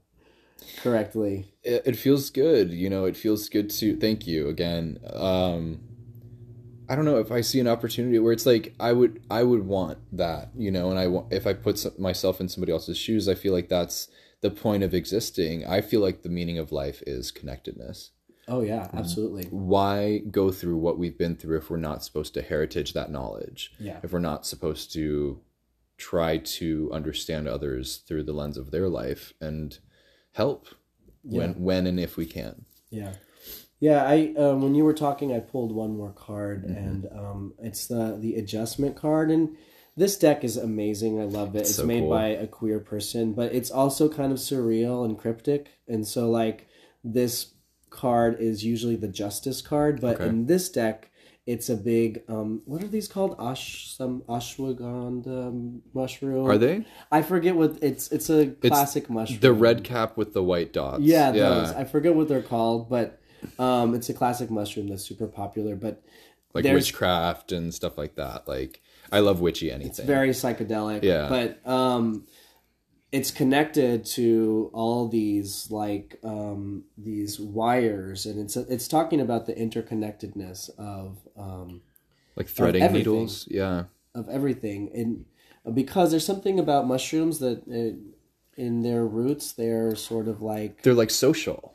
correctly. It, it feels good. You know, it feels good to. Thank you again. Um, I don't know if I see an opportunity where it's like I would I would want that, you know, and I want if I put some, myself in somebody else's shoes, I feel like that's the point of existing, I feel like the meaning of life is connectedness. Oh yeah, absolutely. Why go through what we've been through if we're not supposed to heritage that knowledge? Yeah. If we're not supposed to try to understand others through the lens of their life and help yeah. when when and if we can. Yeah. Yeah, I um, when you were talking, I pulled one more card, mm-hmm. and um, it's the the adjustment card, and this deck is amazing. I love it. It's, it's so made cool. by a queer person, but it's also kind of surreal and cryptic. And so, like, this card is usually the justice card, but okay. in this deck, it's a big um what are these called ash some ashwagandha mushroom Are they i forget what it's it's a classic mushroom the red cap with the white dots? yeah those i forget what they're called but um it's a classic mushroom that's super popular but like witchcraft and stuff like that. Like I love witchy anything. very psychedelic. Yeah. But um it's connected to all these like um these wires and it's it's talking about the interconnectedness of um like threading everything. needles. Yeah. of everything and because there's something about mushrooms that uh, in their roots they're sort of like They're like social.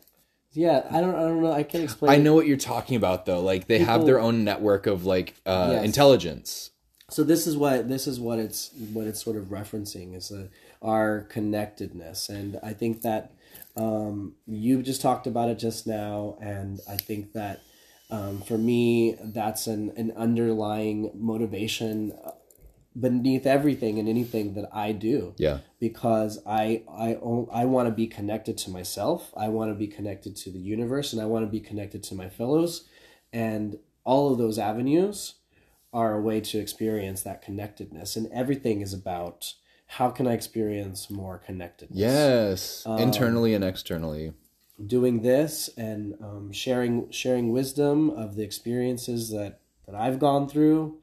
yeah i don't i don't know i can't explain I it. know what you're talking about though. Like they have their own network of like uh Yes. intelligence. so this is what this is what it's what it's sort of referencing is uh, our connectedness and i think that um, you just talked about it just now and i think that um, for me that's an, an underlying motivation uh, beneath everything and anything that i do Yeah. because I I I want to be connected to myself. I want to be connected to the universe, and I want to be connected to my fellows, and all of those avenues are a way to experience that connectedness. And everything is about how can I experience more connectedness. Yes. Um, Internally and externally. Doing this and um, sharing sharing wisdom of the experiences that that I've gone through.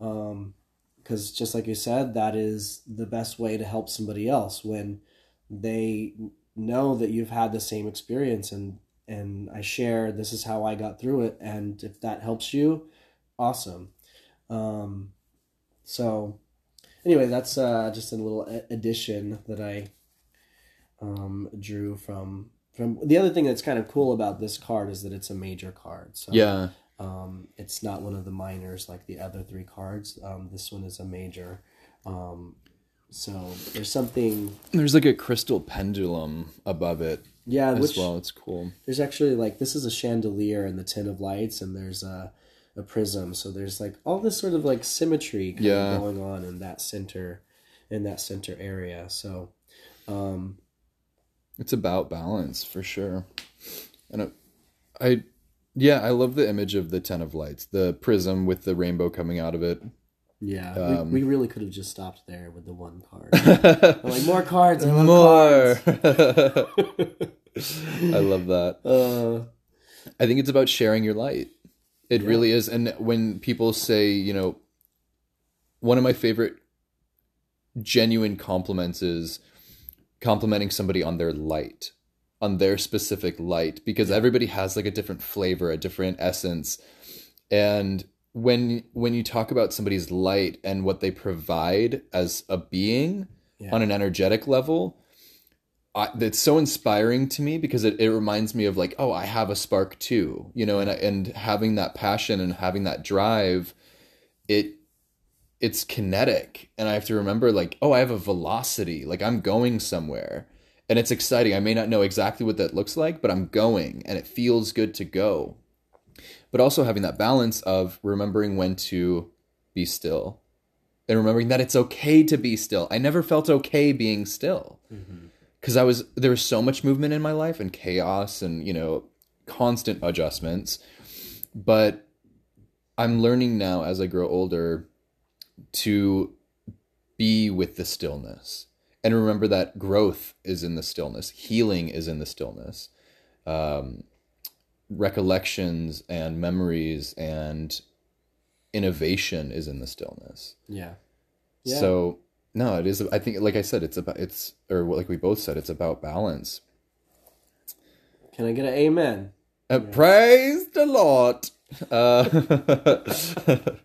Um, because just like you said that is the best way to help somebody else when they know that you've had the same experience and and I share this is how I got through it and if that helps you awesome um so anyway that's uh just a little addition that I um drew from from the other thing that's kind of cool about this card is that it's a major card so Yeah. um, it's not one of the minors like the other three cards. Um, this one is a major. Um, so there's something, There's like a crystal pendulum above it yeah. as Which well. It's cool. there's actually like this is a chandelier and the ten of lights, and there's a a prism. So there's like all this sort of like symmetry kind Yeah. of going on in that center, in that center area. So, um, It's about balance for sure. And it, I, yeah, I love the image of the ten of lights, the prism with the rainbow coming out of it. yeah, Um, we, we really could have just stopped there with the one card. Like more cards, I More. cards. I love that. Uh, I think it's about sharing your light. It really is. And when people say, you know, one of my favorite genuine compliments is complimenting somebody on their light, on their specific light, because everybody has like a different flavor, a different essence. And when when you talk about somebody's light and what they provide as a being Yeah. on an energetic level, It's so inspiring to me because it, it reminds me of like oh I have a spark too you know and and having that passion and having that drive it it's kinetic. And I have to remember like oh I have a velocity like I'm going somewhere. And it's exciting. I may not know exactly what that looks like but I'm going and it feels good to go. But also having that balance of remembering when to be still and remembering that it's okay to be still. I never felt okay being still mm-hmm. Because I was there was so much movement in my life and chaos and you know constant adjustments but I'm learning now as I grow older to be with the stillness and remember that growth is in the stillness healing is in the stillness um, recollections and memories and innovation is in the stillness yeah. Yeah. so no, it is. I think, like I said, it's about it's or like we both said, it's about balance. Can I get an amen? Uh, Praise the Lord. Uh,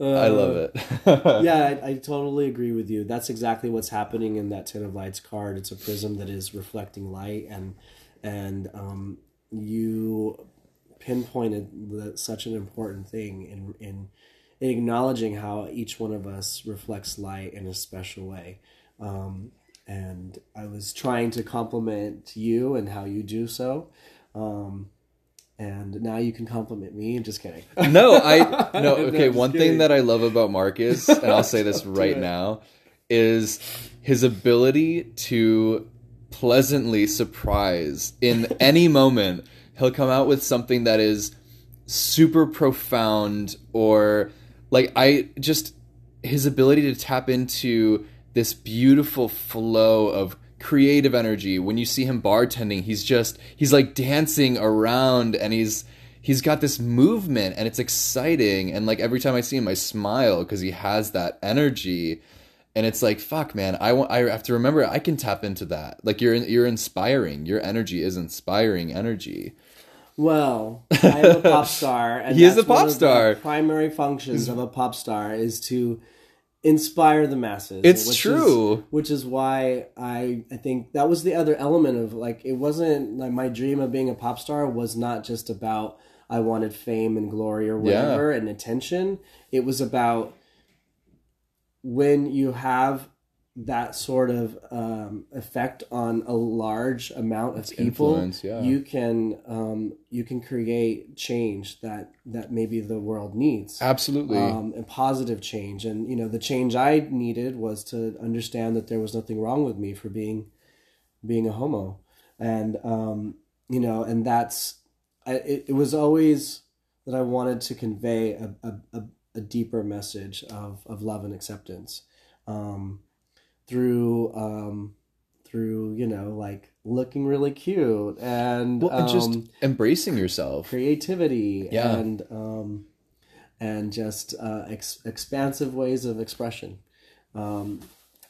I love it. yeah, I, I totally agree with you. That's exactly what's happening in that Ten of Lights card. It's a prism that is reflecting light, and and um, you pinpointed the, such an important thing in in in acknowledging how each one of us reflects light in a special way. Um, and I was trying to compliment you and how you do so. Um, and now you can compliment me. I'm just kidding. no, I no. No, Okay, just one kidding. thing that I love about Marcus, and I'll say this right now, is his ability to pleasantly surprise in any moment. He'll come out with something that is super profound or like I just his ability to tap into this beautiful flow of creative energy when you see him bartending he's just he's like dancing around and he's he's got this movement and it's exciting. And like every time i see him i smile because he has that energy. And it's like fuck man i want i have to remember i can tap into that. Like you're you're inspiring. Your energy is inspiring energy Well, I'm a pop star, and He is a pop one of the star. primary functions of a pop star is to inspire the masses. It's which true. is, which is why I I think that was the other element of like it wasn't like my dream of being a pop star was not just about I wanted fame and glory or whatever and attention. It was about when you have that sort of um, effect on a large amount of people, yeah. you can um, you can create change that that maybe the world needs absolutely um, and positive change. And you know, the change I needed was to understand that there was nothing wrong with me for being being a homo, and um, you know, and that's I, it. It was always that I wanted to convey a a, a, a deeper message of of love and acceptance. Um, through um through you know like looking really cute and, well, and just um, embracing yourself. creativity Yeah. and um and just uh ex- expansive ways of expression. Um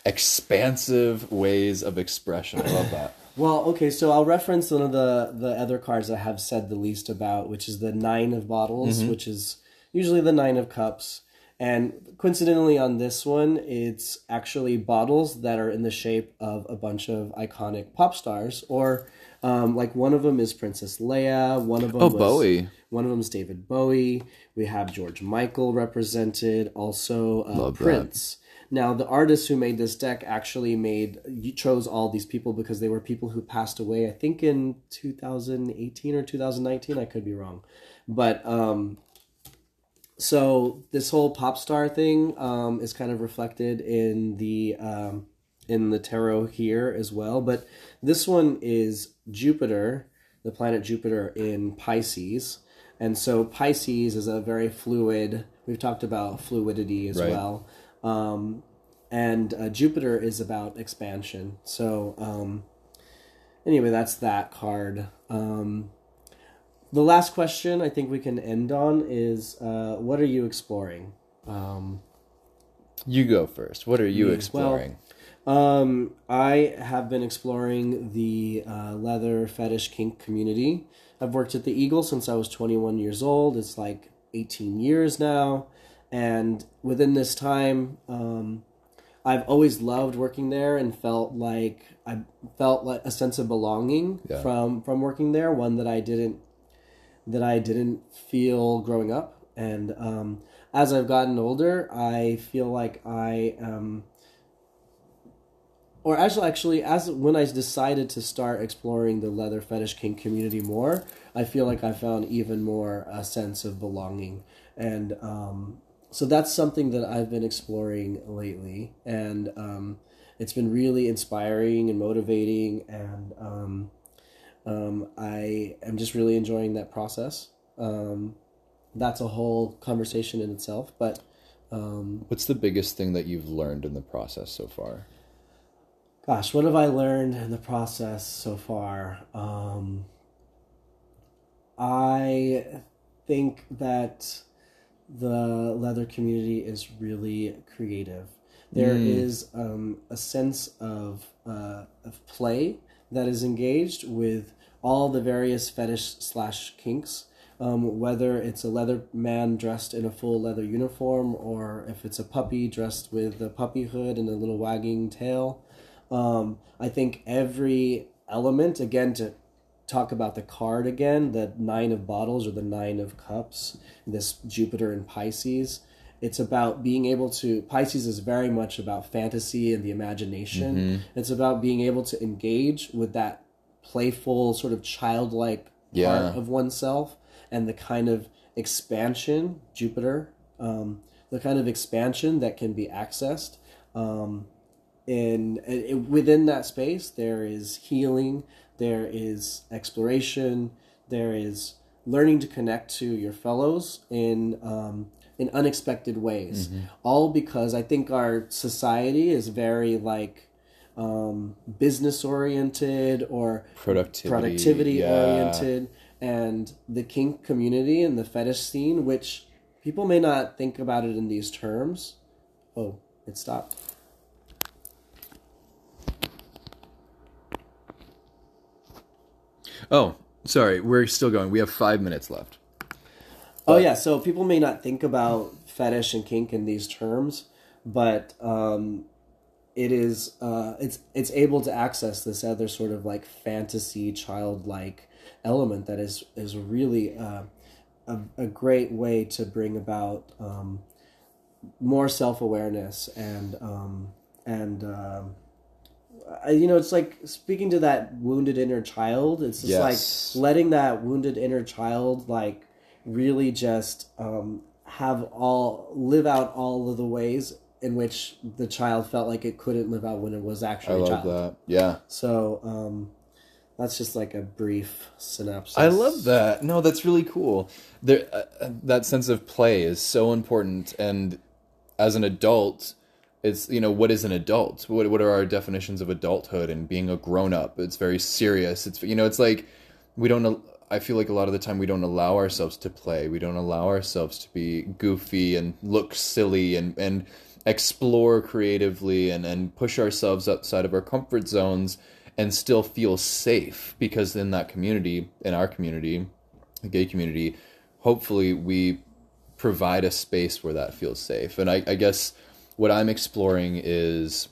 expansive ways of expression. I love that. Well okay so i'll reference one of the the other cards i have said the least about which is the nine of bottles which is usually the nine of cups and coincidentally on this one it's actually bottles that are in the shape of a bunch of iconic pop stars or um, like one of them is princess leia one of them oh was, bowie One of them is David Bowie. We have George Michael represented, also uh, Love that. Prince. Now, the artist who made this deck actually made you chose all these people because they were people who passed away. I think in 2018 or 2019. I could be wrong, but um, so this whole pop star thing um, is kind of reflected in the um, in the tarot here as well. But this one is Jupiter, the planet Jupiter in Pisces, and so Pisces is a very fluid. We've talked about fluidity as Right. well, um, and uh, Jupiter is about expansion. So um, anyway, that's that card. Um, the last question I think we can end on is uh, what are you exploring? Um, you go first what are you exploring um, I have been exploring the uh, leather fetish kink community. I've worked at the Eagle since I was 21 years old. It's like 18 years now. And within this time, um, I've always loved working there and felt like I felt like a sense of belonging Yeah. from from working there. One that I didn't that I didn't feel growing up. And um, as I've gotten older, I feel like I am or actually, actually, as when I decided to start exploring the leather fetish kink community more, I feel like I found even more a sense of belonging, and um, so that's something that I've been exploring lately, and um, it's been really inspiring and motivating, and um, um, I am just really enjoying that process. Um, that's a whole conversation in itself, but um, what's the biggest thing that you've learned in the process so far Gosh, what have I learned in the process so far? Um, I think that the leather community is really creative. There is um, a sense of uh, of play that is engaged with all the various fetish slash kinks. Um, whether it's a leather man dressed in a full leather uniform, or if it's a puppy dressed with a puppy hood and a little wagging tail, um, I think every element, again, to talk about the card again, the nine of bottles or the nine of cups, this Jupiter and Pisces, it's about being able to. Pisces is very much about fantasy and the imagination. It's about being able to engage with that playful, sort of childlike Yeah. part of oneself and the kind of expansion, Jupiter, um, the kind of expansion that can be accessed. Um, and it, within that space there is healing there is exploration there is learning to connect to your fellows in um, in unexpected ways. Mm-hmm. All because I think our society is very like um, business oriented or Productivity. productivity yeah. oriented and the kink community and the fetish scene which people may not think about it in these terms oh it stopped Oh, sorry. We're still going. We have five minutes left. Oh yeah so people may not think about fetish and kink in these terms but um it is uh it's it's able to access this other sort of like fantasy childlike element that is is really uh, a, a great way to bring about um more self-awareness and um and um you know it's like speaking to that wounded inner child it's just Yes. like letting that wounded inner child like really just um have all live out all of the ways in which the child felt like it couldn't live out when it was I actually a love child that. Yeah. so um that's just like a brief synopsis I love that. No, that's really cool. There, uh, uh, that sense of play is so important. And as an adult, it's you know what is an adult? What what are our definitions of adulthood and being a grown up? It's very serious. It's you know it's like we don't. I feel like a lot of the time we don't allow ourselves to play. We don't allow ourselves to be goofy and look silly and and explore creatively and and push ourselves outside of our comfort zones and still feel safe because in that community in our community the gay community hopefully we provide a space where that feels safe and i, I guess what i'm exploring is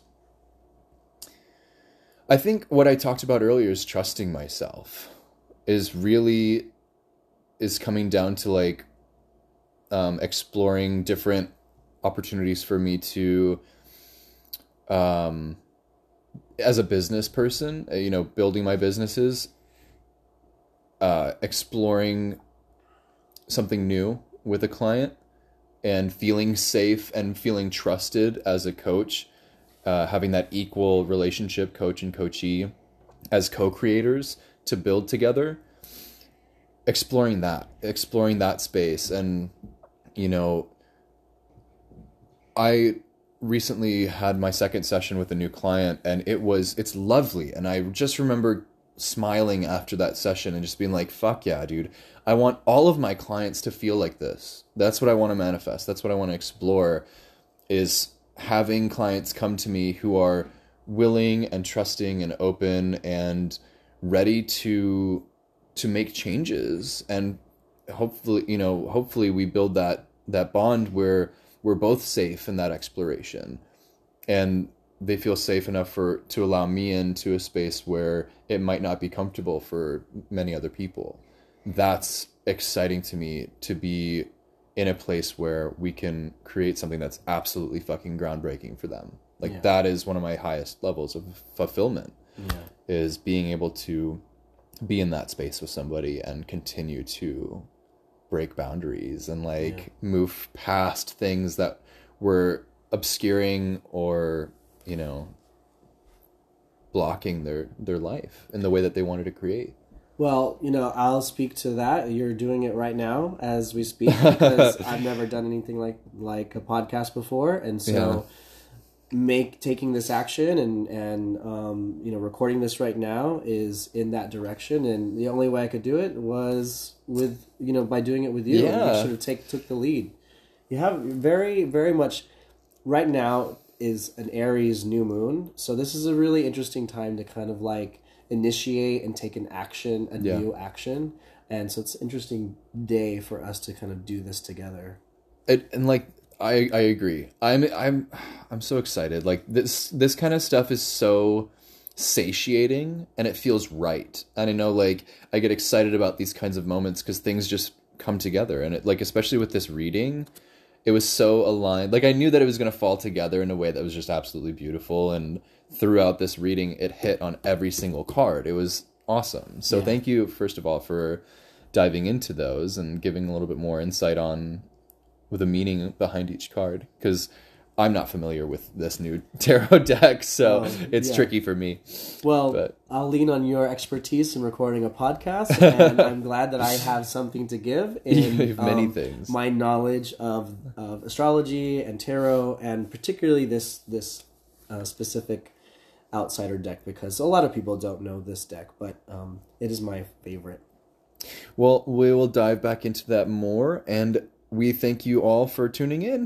i think what i talked about earlier is trusting myself is really is coming down to like um, exploring different opportunities for me to um, as a business person, uh, you know, building my businesses, uh, exploring something new with a client and feeling safe and feeling trusted as a coach, uh, having that equal relationship, coach and coachee, as co creators to build together, exploring that, exploring that space. And, you know, I recently had my second session with a new client and it was it's lovely. And I just remember smiling after that session and just being like fuck yeah dude. I want all of my clients to feel like this. That's what I want to manifest. That's what I want to explore is having clients come to me who are willing and trusting and open and ready to to make changes and hopefully you know hopefully we build that that bond where we're both safe in that exploration. And they feel safe enough for to allow me into a space where it might not be comfortable for many other people. That's exciting to me to be in a place where we can create something that's absolutely fucking groundbreaking for them. Like Yeah. that is one of my highest levels of fulfillment. Yeah is being able to be in that space with somebody and continue to break boundaries and like move past things that were obscuring or you know blocking their their life in the way that they wanted to create. Well, you know, I'll speak to that. You're doing it right now as we speak because I've never done anything like like a podcast before, and so make taking this action and and um, you know recording this right now is in that direction. And the only way I could do it was with you know by doing it with you. Yeah. You should have take took the lead. You have very very much right now is an Aries new moon, so this is a really interesting time to kind of like initiate and take an action, a Yeah. new action, and so it's an interesting day for us to kind of do this together. it, and like I I agree. I'm I'm I'm so excited. Like this this kind of stuff is so satiating and it feels right. And I know like I get excited about these kinds of moments cuz things just come together and it like especially with this reading it was so aligned. Like I knew that it was going to fall together in a way that was just absolutely beautiful and throughout this reading it hit on every single card. It was awesome. So Yeah. thank you first of all for diving into those and giving a little bit more insight on with a meaning behind each card because I'm not familiar with this new tarot deck, so Oh, it's yeah. tricky for me. Well, But- I'll lean on your expertise in recording a podcast, and I'm glad that I have something to give. In, You have many um, things. My knowledge of, of astrology and tarot, and particularly this this uh, specific outsider deck, because a lot of people don't know this deck, but um, it is my favorite. Well, we will dive back into that more, and we thank you all for tuning in.